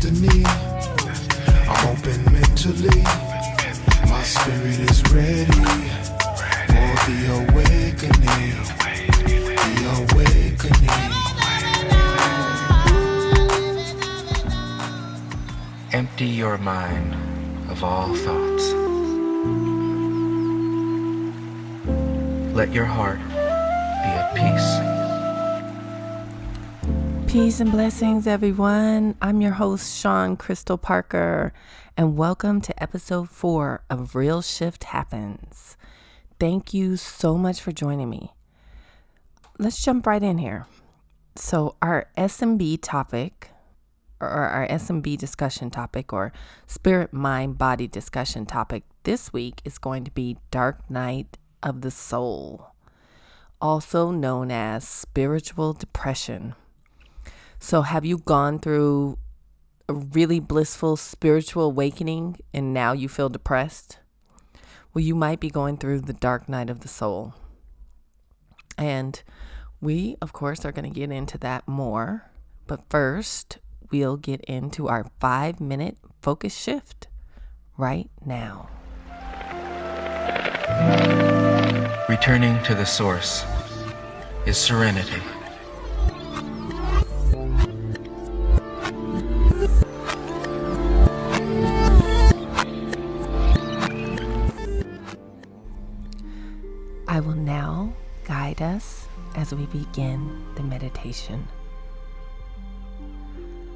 destiny. I'm open mentally. My spirit is ready for the awakening. The awakening. Empty your mind of all thoughts. Let your heart Peace and blessings, everyone. I'm your host, Sean Crystal Parker, and welcome to episode four of Real Shift Happens. Thank you so much for joining me. Let's jump right in here. So, our SMB topic, or our SMB discussion topic, or spirit, mind, body discussion topic this week is going to be Dark Night of the Soul, also known as spiritual depression. So, have you gone through a really blissful spiritual awakening and now you feel depressed? Well, you might be going through the dark night of the soul. And we, of course, are going to get into that more. But first, we'll get into our five minute focus shift right now. Returning to the source is serenity. I will now guide us as we begin the meditation.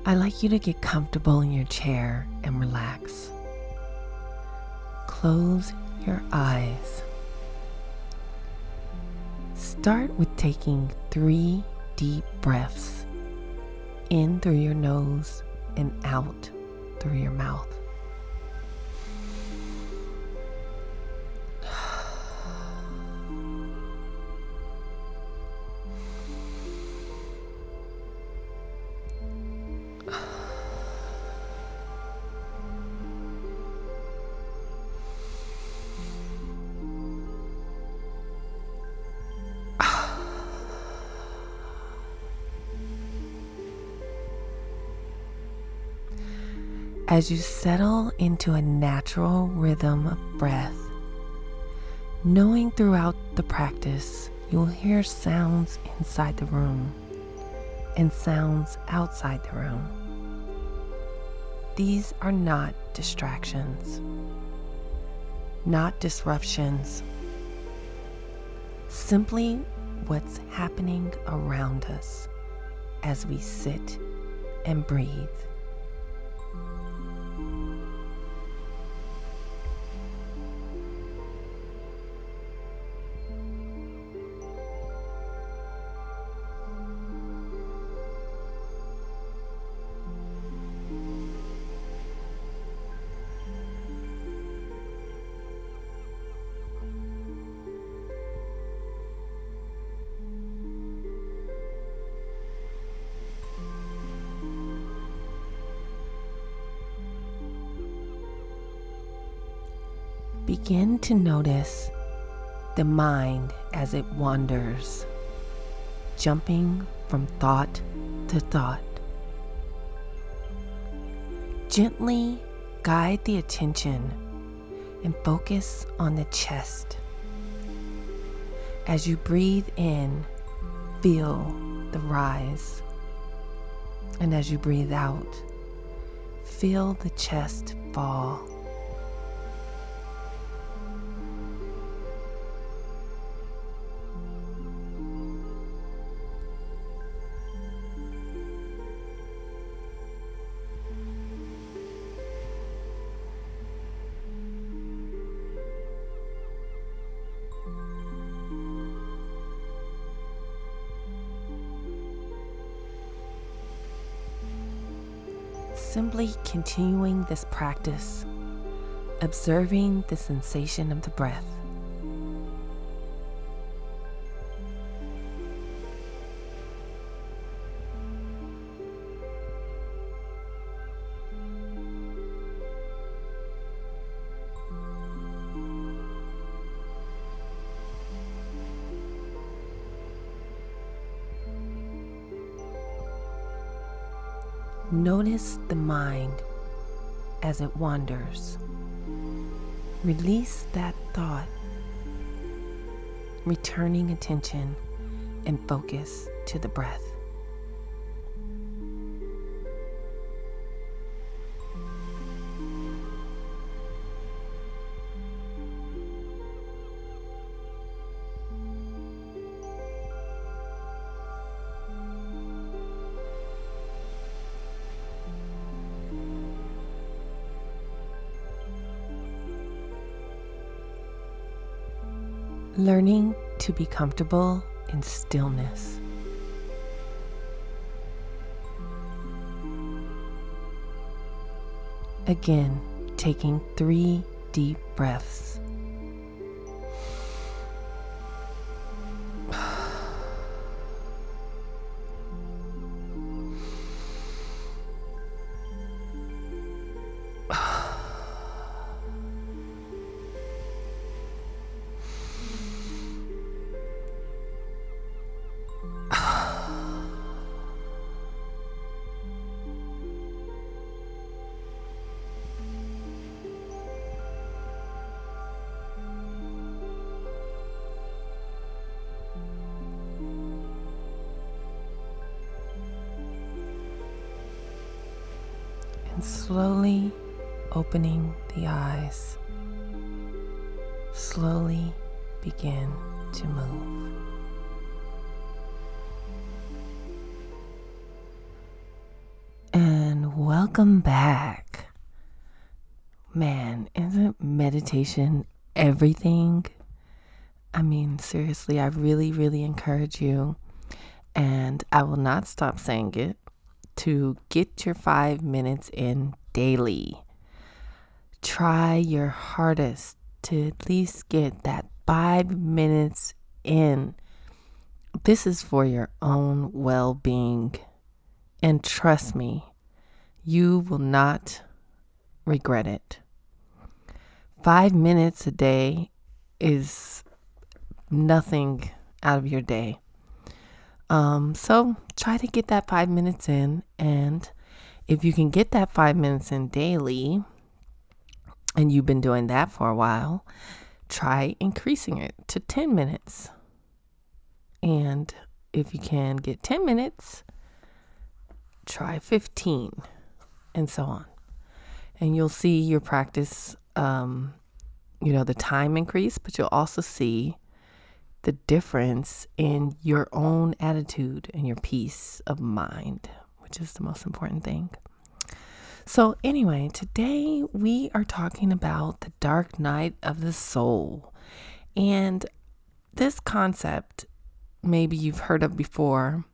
I'd like you to get comfortable in your chair and relax. Close your eyes. Start with taking three deep breaths in through your nose and out through your mouth. As you settle into a natural rhythm of breath, knowing throughout the practice you'll hear sounds inside the room and sounds outside the room. These are not distractions, not disruptions, simply what's happening around us as we sit and breathe. Begin to notice the mind as it wanders, jumping from thought to thought. Gently guide the attention and focus on the chest. As you breathe in, feel the rise. And as you breathe out, feel the chest fall. Continuing this practice, observing the sensation of the breath. Notice the mind as it wanders. Release that thought, returning attention and focus to the breath. Learning to be comfortable in stillness. Again, taking three deep breaths. Opening the eyes. Slowly begin to move. And welcome back. Man, isn't meditation everything? I mean, seriously, I really, really encourage you, and I will not stop saying it to get your five minutes in daily. Try your hardest to at least get that five minutes in. This is for your own well being. And trust me, you will not regret it. Five minutes a day is nothing out of your day. Um, so try to get that five minutes in. And if you can get that five minutes in daily, and you've been doing that for a while, try increasing it to 10 minutes. And if you can get 10 minutes, try 15, and so on. And you'll see your practice, um, you know, the time increase, but you'll also see the difference in your own attitude and your peace of mind, which is the most important thing. So, anyway, today we are talking about the dark night of the soul. And this concept, maybe you've heard of before,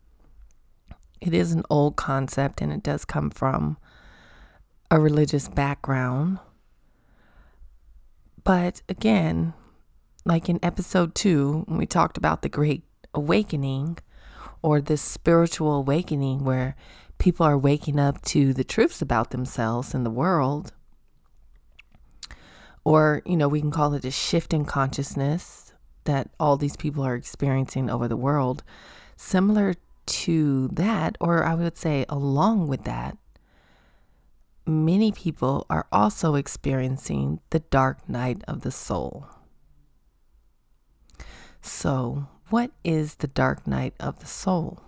it is an old concept and it does come from a religious background. But again, like in episode two, when we talked about the great awakening or this spiritual awakening where people are waking up to the truths about themselves and the world. Or, you know, we can call it a shift in consciousness that all these people are experiencing over the world. Similar to that, or I would say along with that, many people are also experiencing the dark night of the soul. So, what is the dark night of the soul?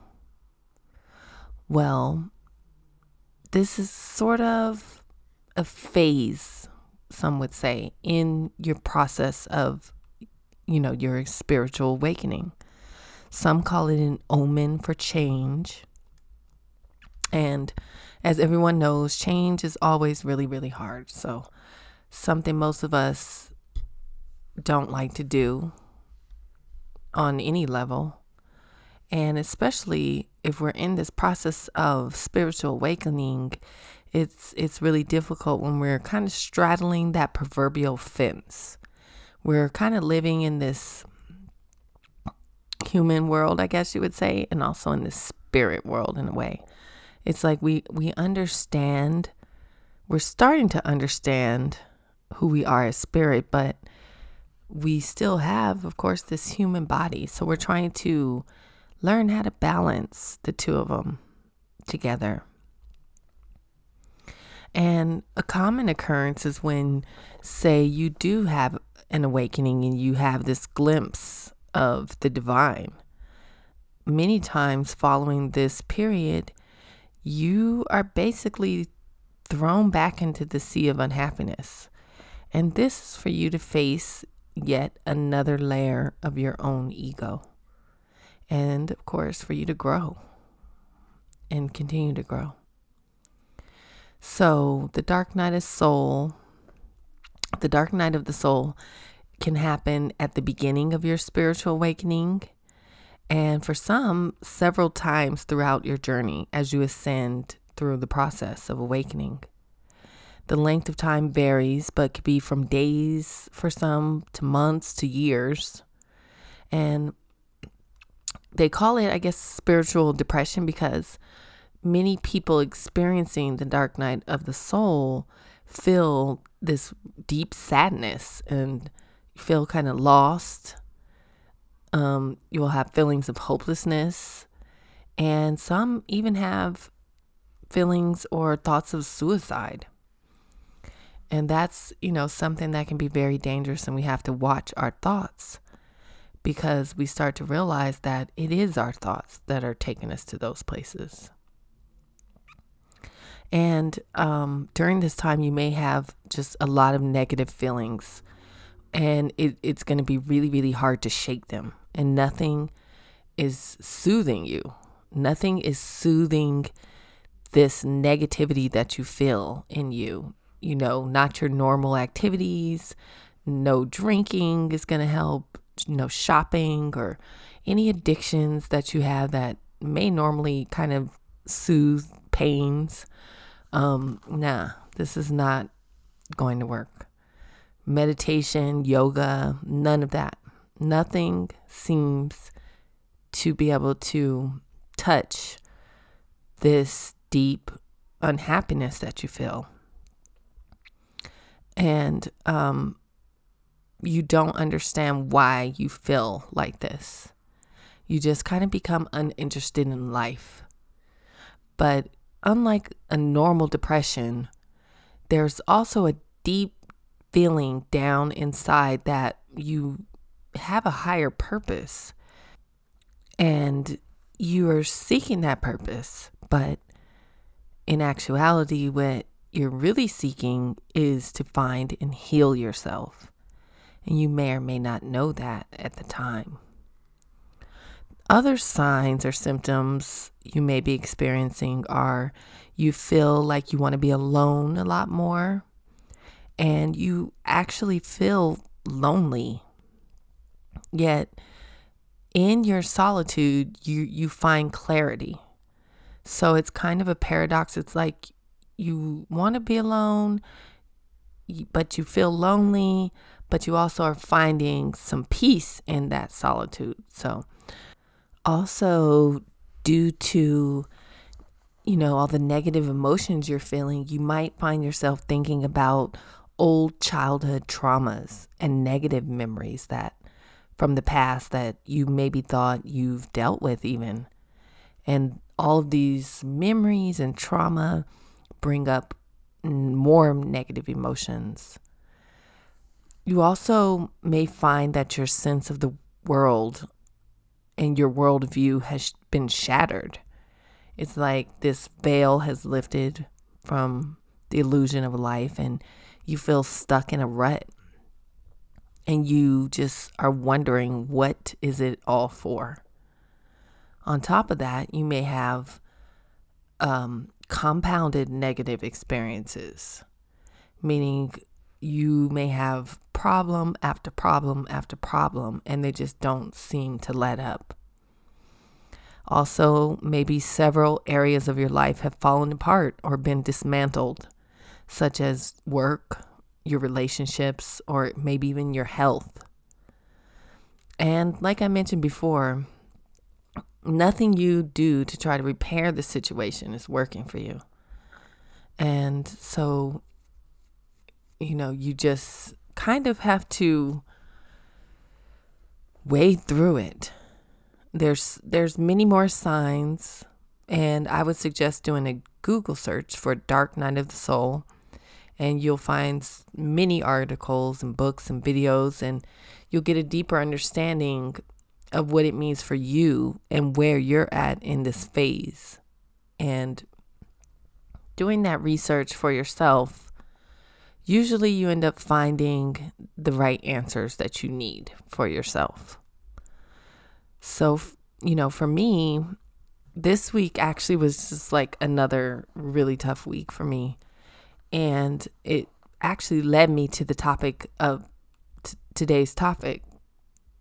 Well, this is sort of a phase, some would say, in your process of, you know, your spiritual awakening. Some call it an omen for change. And as everyone knows, change is always really, really hard. So, something most of us don't like to do on any level. And especially if we're in this process of spiritual awakening, it's it's really difficult when we're kind of straddling that proverbial fence. We're kind of living in this human world, I guess you would say, and also in this spirit world in a way. It's like we we understand we're starting to understand who we are as spirit, but we still have, of course, this human body. So we're trying to learn how to balance the two of them together. And a common occurrence is when, say, you do have an awakening and you have this glimpse of the divine. Many times following this period, you are basically thrown back into the sea of unhappiness. And this is for you to face yet another layer of your own ego. And of course, for you to grow and continue to grow. So, the dark night of soul, the dark night of the soul can happen at the beginning of your spiritual awakening. And for some, several times throughout your journey as you ascend through the process of awakening. The length of time varies, but could be from days for some to months to years. And they call it, I guess, spiritual depression because many people experiencing the dark night of the soul feel this deep sadness and feel kind of lost. Um, you will have feelings of hopelessness, and some even have feelings or thoughts of suicide. And that's, you know, something that can be very dangerous, and we have to watch our thoughts because we start to realize that it is our thoughts that are taking us to those places. And um, during this time, you may have just a lot of negative feelings, and it, it's going to be really, really hard to shake them. And nothing is soothing you, nothing is soothing this negativity that you feel in you you know, not your normal activities. No drinking is going to help. No shopping or any addictions that you have that may normally kind of soothe pains. Um, nah, this is not going to work. Meditation, yoga, none of that. Nothing seems to be able to touch this deep unhappiness that you feel and um, you don't understand why you feel like this. You just kind of become uninterested in life. But unlike a normal depression, there's also a deep feeling down inside that you have a higher purpose and you are seeking that purpose. But in actuality, what you're really seeking is to find and heal yourself. And you may or may not know that at the time. Other signs or symptoms you may be experiencing are you feel like you want to be alone a lot more, and you actually feel lonely. Yet, in your solitude, you, you find clarity. So it's kind of a paradox. It's like you want to be alone, but you feel lonely, but you also are finding some peace in that solitude. So, also due to you know all the negative emotions you're feeling, you might find yourself thinking about old childhood traumas and negative memories that from the past that you maybe thought you've dealt with even. And all of these memories and trauma bring up more negative emotions. You also may find that your sense of the world and your worldview has been shattered. It's like this veil has lifted from the illusion of life, and you feel stuck in a rut. And you just are wondering, what is it all for? On top of that, you may have um, compounded negative experiences, meaning you may have problem after problem after problem and they just don't seem to let up. Also, maybe several areas of your life have fallen apart or been dismantled, such as work, your relationships, or maybe even your health. And like I mentioned before, nothing you do to try to repair the situation is working for you. And so, you know, you just kind of have to wade through it. There's there's many more signs And I would suggest doing a Google search for Dark Night of the Soul. And you'll find many articles and books and videos, and you'll get a deeper understanding of what it means for you and where you're at in this phase. And doing that research for yourself, usually you end up finding the right answers that you need for yourself. So, you know, for me, this week actually was just like another really tough week for me. And it actually led me to the topic of t- today's topic,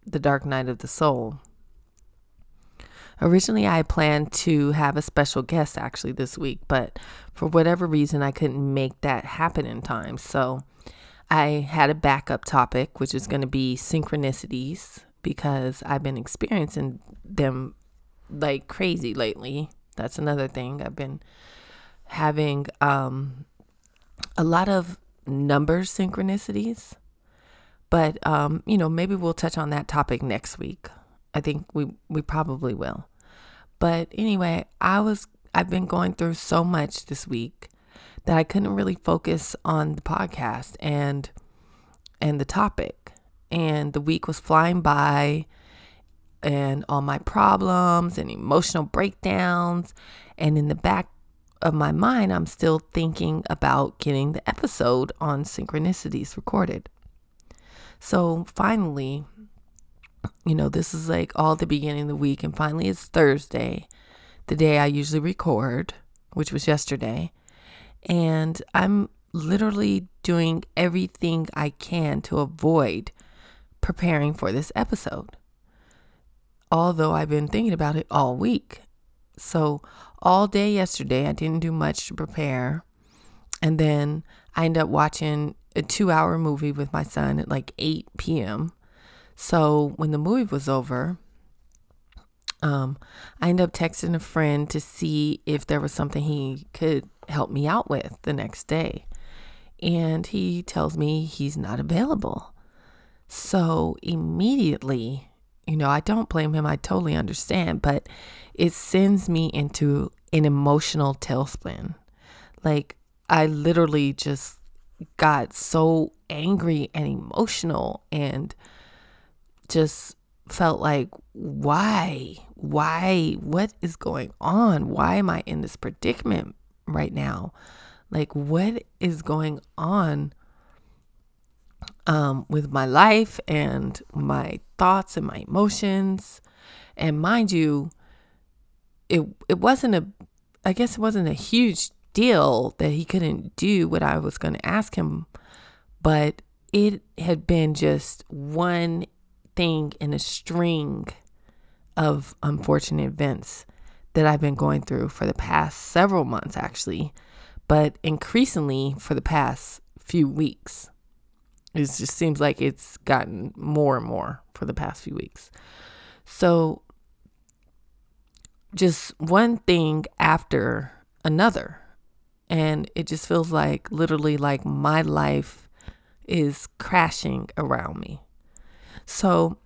the dark night of the soul. Originally, I planned to have a special guest actually this week, but for whatever reason, I couldn't make that happen in time. So I had a backup topic, which is going to be synchronicities, because I've been experiencing them like crazy lately. That's another thing. I've been having um, a lot of number synchronicities, but um, you know, maybe we'll touch on that topic next week. I think we we probably will. But anyway, I was I've been going through so much this week that I couldn't really focus on the podcast and and the topic. And the week was flying by and all my problems and emotional breakdowns. And in the back of my mind, I'm still thinking about getting the episode on synchronicities recorded. So finally, you know, this is like all the beginning of the week, and finally it's Thursday, the day I usually record, which was yesterday. And I'm literally doing everything I can to avoid preparing for this episode although I've been thinking about it all week. So, all day yesterday, I didn't do much to prepare. And then I ended up watching a two hour movie with my son at like 8 p.m. So, when the movie was over, um, I ended up texting a friend to see if there was something he could help me out with the next day. And he tells me he's not available. So immediately you know, I don't blame him. I totally understand, but it sends me into an emotional tailspin. Like, I literally just got so angry and emotional and just felt like, why? Why? What is going on? Why am I in this predicament right now? Like, what is going on um, with my life and my thoughts and my emotions. And mind you, it it wasn't a I guess it wasn't a huge deal that he couldn't do what I was going to ask him, but it had been just one thing in a string of unfortunate events that I've been going through for the past several months actually, but increasingly for the past few weeks. It just seems like it's gotten more and more for the past few weeks. So, just one thing after another. And it just feels like literally like my life is crashing around me. So,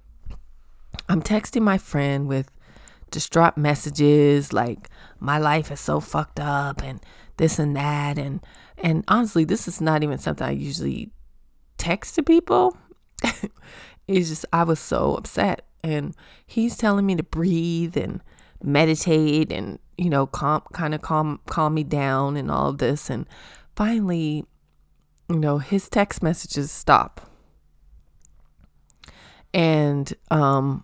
I'm texting my friend with distraught messages like my life is so fucked up and this and that and and honestly this is not even something I usually text to people. It's just I was so upset. And he's telling me to breathe and meditate and you know calm kind of calm calm me down and all of this. And finally you know his text messages stop and um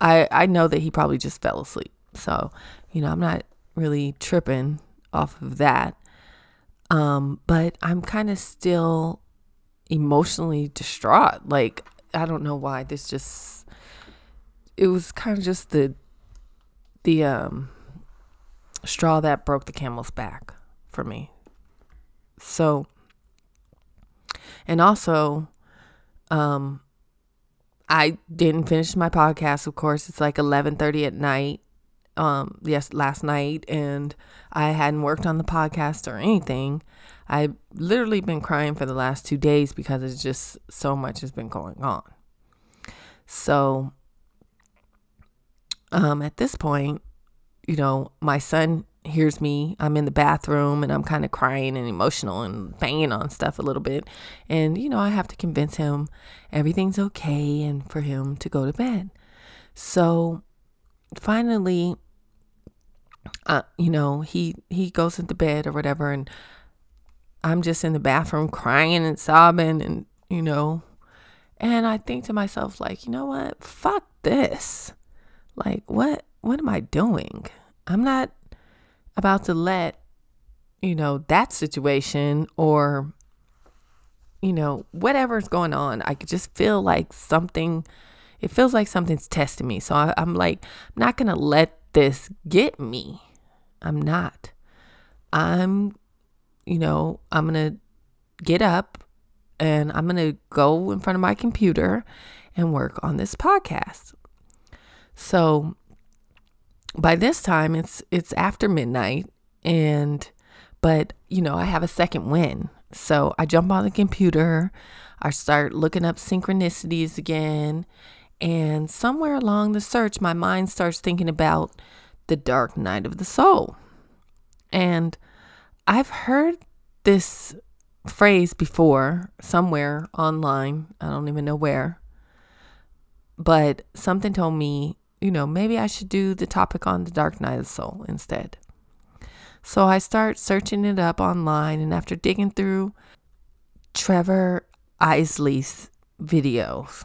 I I know that he probably just fell asleep so you know I'm not really tripping off of that um but I'm kind of still emotionally distraught. Like, I don't know why. This just, it was kind of just the, the, um, straw that broke the camel's back for me. So, and also, um, I didn't finish my podcast. Of course, it's like eleven thirty at night. Um, yes, last night, and I hadn't worked on the podcast or anything. I've literally been crying for the last two days because it's just so much has been going on. So, um, at this point, you know, my son hears me. I'm in the bathroom and I'm kind of crying and emotional and banging on stuff a little bit. And, you know, I have to convince him everything's okay and for him to go to bed. So finally, uh, you know, he he goes into bed or whatever, and I'm just in the bathroom crying and sobbing, and you know, and I think to myself like, you know what? Fuck this. Like, what what am I doing? I'm not about to let you know that situation or you know whatever's going on. I could just feel like something. It feels like something's testing me. So I, I'm like, I'm not gonna let this get me. I'm not. I'm, you know, I'm going to get up and I'm going to go in front of my computer and work on this podcast. So by this time it's it's after midnight and but you know, I have a second win. So I jump on the computer, I start looking up synchronicities again and somewhere along the search, my mind starts thinking about the dark night of the soul. And I've heard this phrase before somewhere online. I don't even know where. But something told me, you know, maybe I should do the topic on the dark night of the soul instead. So I start searching it up online. And after digging through Trevor Ilesley's videos,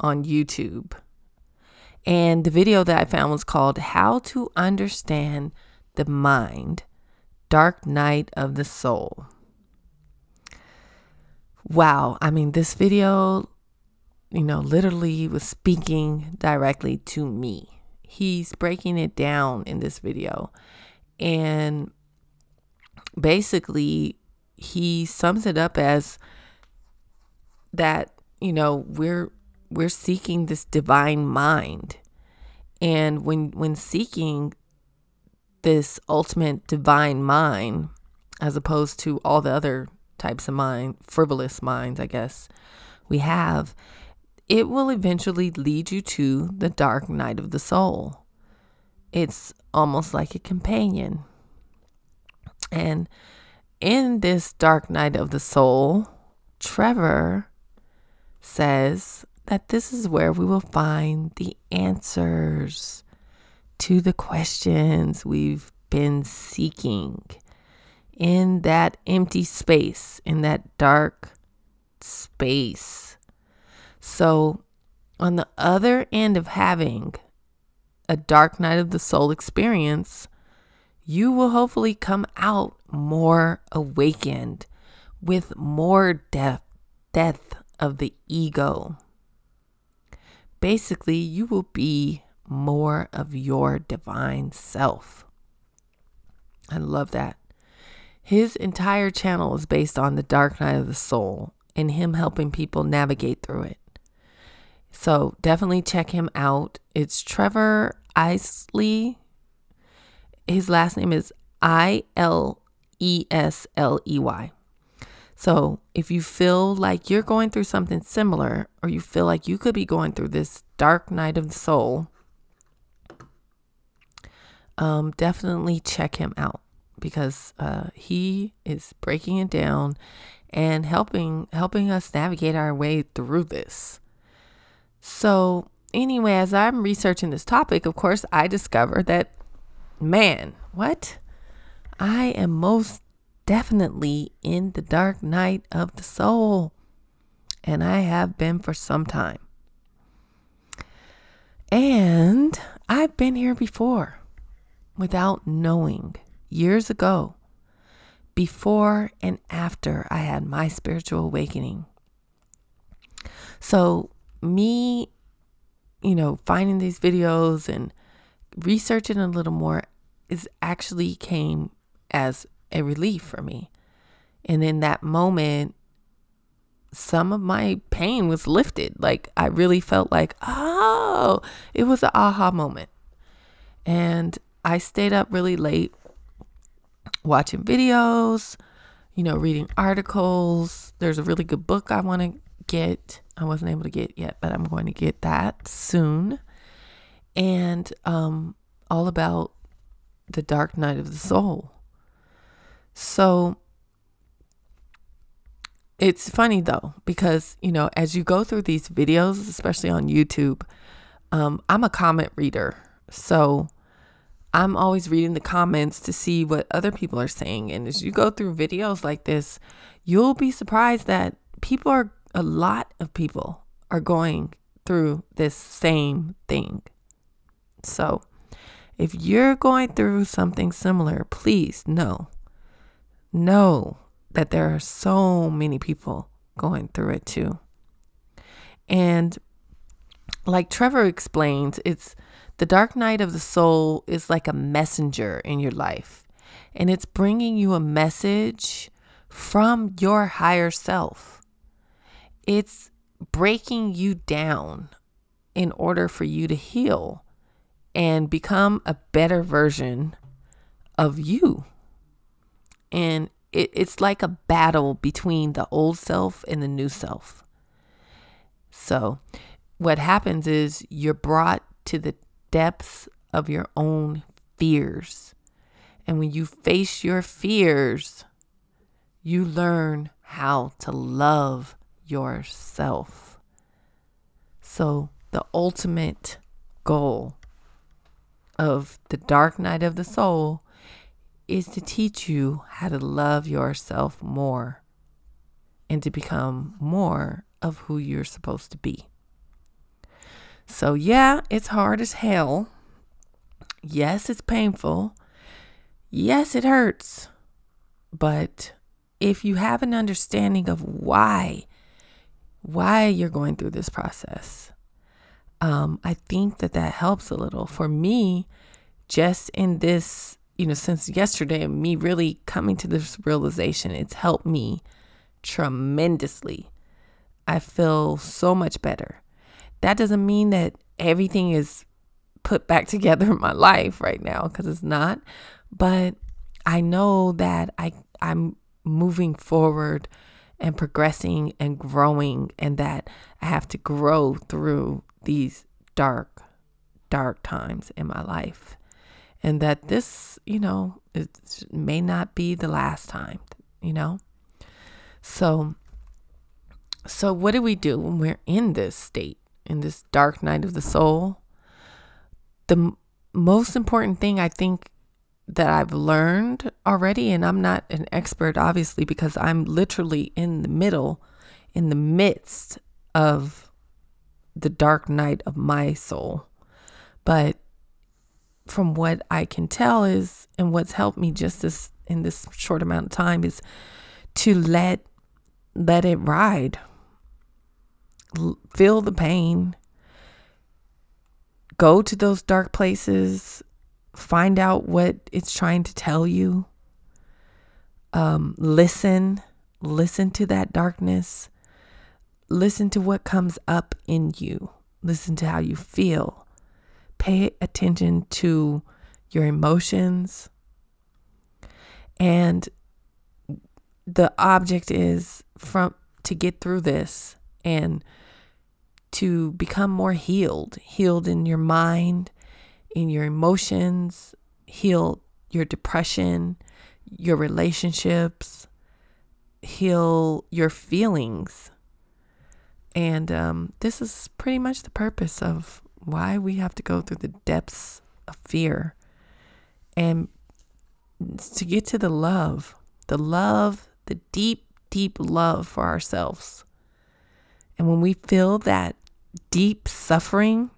on YouTube. And the video that I found was called How to Understand the Mind Dark Night of the Soul. Wow, I mean, this video, you know, literally was speaking directly to me. He's breaking it down in this video. And basically, he sums it up as that, you know, we're we're seeking this divine mind. And when when seeking this ultimate divine mind, as opposed to all the other types of mind, frivolous minds, I guess, we have, it will eventually lead you to the dark night of the soul. It's almost like a companion. And in this dark night of the soul, Trevor says that this is where we will find the answers to the questions we've been seeking in that empty space, in that dark space. So, on the other end of having a dark night of the soul experience, you will hopefully come out more awakened with more death, death of the ego basically, you will be more of your divine self. I love that. His entire channel is based on the dark night of the soul and him helping people navigate through it. So definitely check him out. It's Trevor Ilesley. His last name is I L E S L E Y. So, if you feel like you're going through something similar, or you feel like you could be going through this dark night of the soul, um, definitely check him out because uh, he is breaking it down and helping helping us navigate our way through this. So, anyway, as I'm researching this topic, of course, I discover that, man, what? I am most definitely in the dark night of the soul. And I have been for some time. And I've been here before without knowing years ago, before and after I had my spiritual awakening. So, me, you know, finding these videos and researching a little more is actually came as a relief for me. And in that moment, some of my pain was lifted. Like I really felt like, oh, it was an aha moment. And I stayed up really late watching videos, you know, reading articles. There's a really good book I want to get. I wasn't able to get yet, but I'm going to get that soon. And um all about the dark night of the soul. So it's funny though, because, you know, as you go through these videos, especially on YouTube, um, I'm a comment reader. So I'm always reading the comments to see what other people are saying. And as you go through videos like this, you'll be surprised that people are, a lot of people are going through this same thing. So if you're going through something similar, please know, know that there are so many people going through it too. And like Trevor explains, it's the dark night of the soul is like a messenger in your life, and it's bringing you a message from your higher self. It's breaking you down in order for you to heal and become a better version of you. And it, it's like a battle between the old self and the new self. So, what happens is you're brought to the depths of your own fears. And when you face your fears, you learn how to love yourself. So, the ultimate goal of the dark night of the soul is to teach you how to love yourself more and to become more of who you're supposed to be. So, yeah, it's hard as hell. Yes, it's painful. Yes, it hurts. But if you have an understanding of why, why you're going through this process, um, I think that that helps a little. For me, just in this you know, since yesterday, me really coming to this realization, it's helped me tremendously. I feel so much better. That doesn't mean that everything is put back together in my life right now because it's not, but I know that I I'm moving forward and progressing and growing and that I have to grow through these dark dark times in my life and that this, you know, it may not be the last time, you know? So, so what do we do when we're in this state, in this dark night of the soul? The m- most important thing I think that I've learned already, and I'm not an expert, obviously, because I'm literally in the middle, in the midst of the dark night of my soul. But from what I can tell is and what's helped me just this in this short amount of time is to let let it ride. L- feel the pain. Go to those dark places. Find out what it's trying to tell you. Um, listen. Listen to that darkness. Listen to what comes up in you. Listen to how you feel pay attention to your emotions. And the object is from to get through this and to become more healed, healed in your mind, in your emotions, heal your depression, your relationships, heal your feelings. And um, this is pretty much the purpose of why we have to go through the depths of fear and to get to the love, the love, the deep, deep love for ourselves. And when we feel that deep suffering,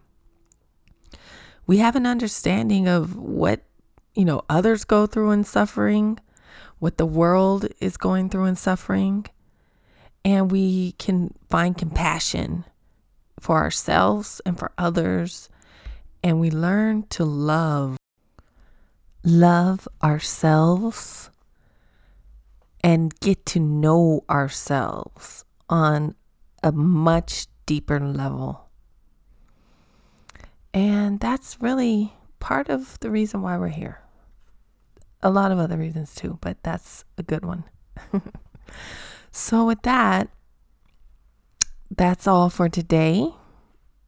we have an understanding of what, you know, others go through in suffering, what the world is going through in suffering, and we can find compassion for ourselves and for others. And we learn to love, love ourselves and get to know ourselves on a much deeper level. And that's really part of the reason why we're here. A lot of other reasons too, but that's a good one. so, with that, that's all for today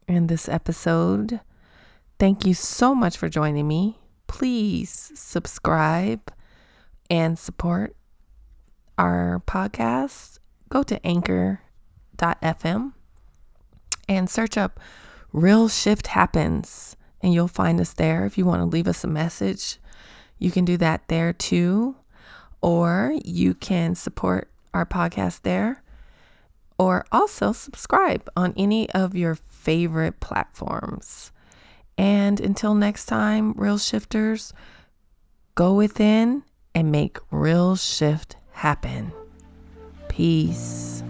in this episode. Thank you so much for joining me. please subscribe and support our podcast. Go to anchor.fm and search up Real Shift Happens, and you'll find us there. If you want to leave us a message, you can do that there too. Or you can support our podcast there, or also subscribe on any of your favorite platforms. And until next time, real shifters, go within and make real shift happen. Peace.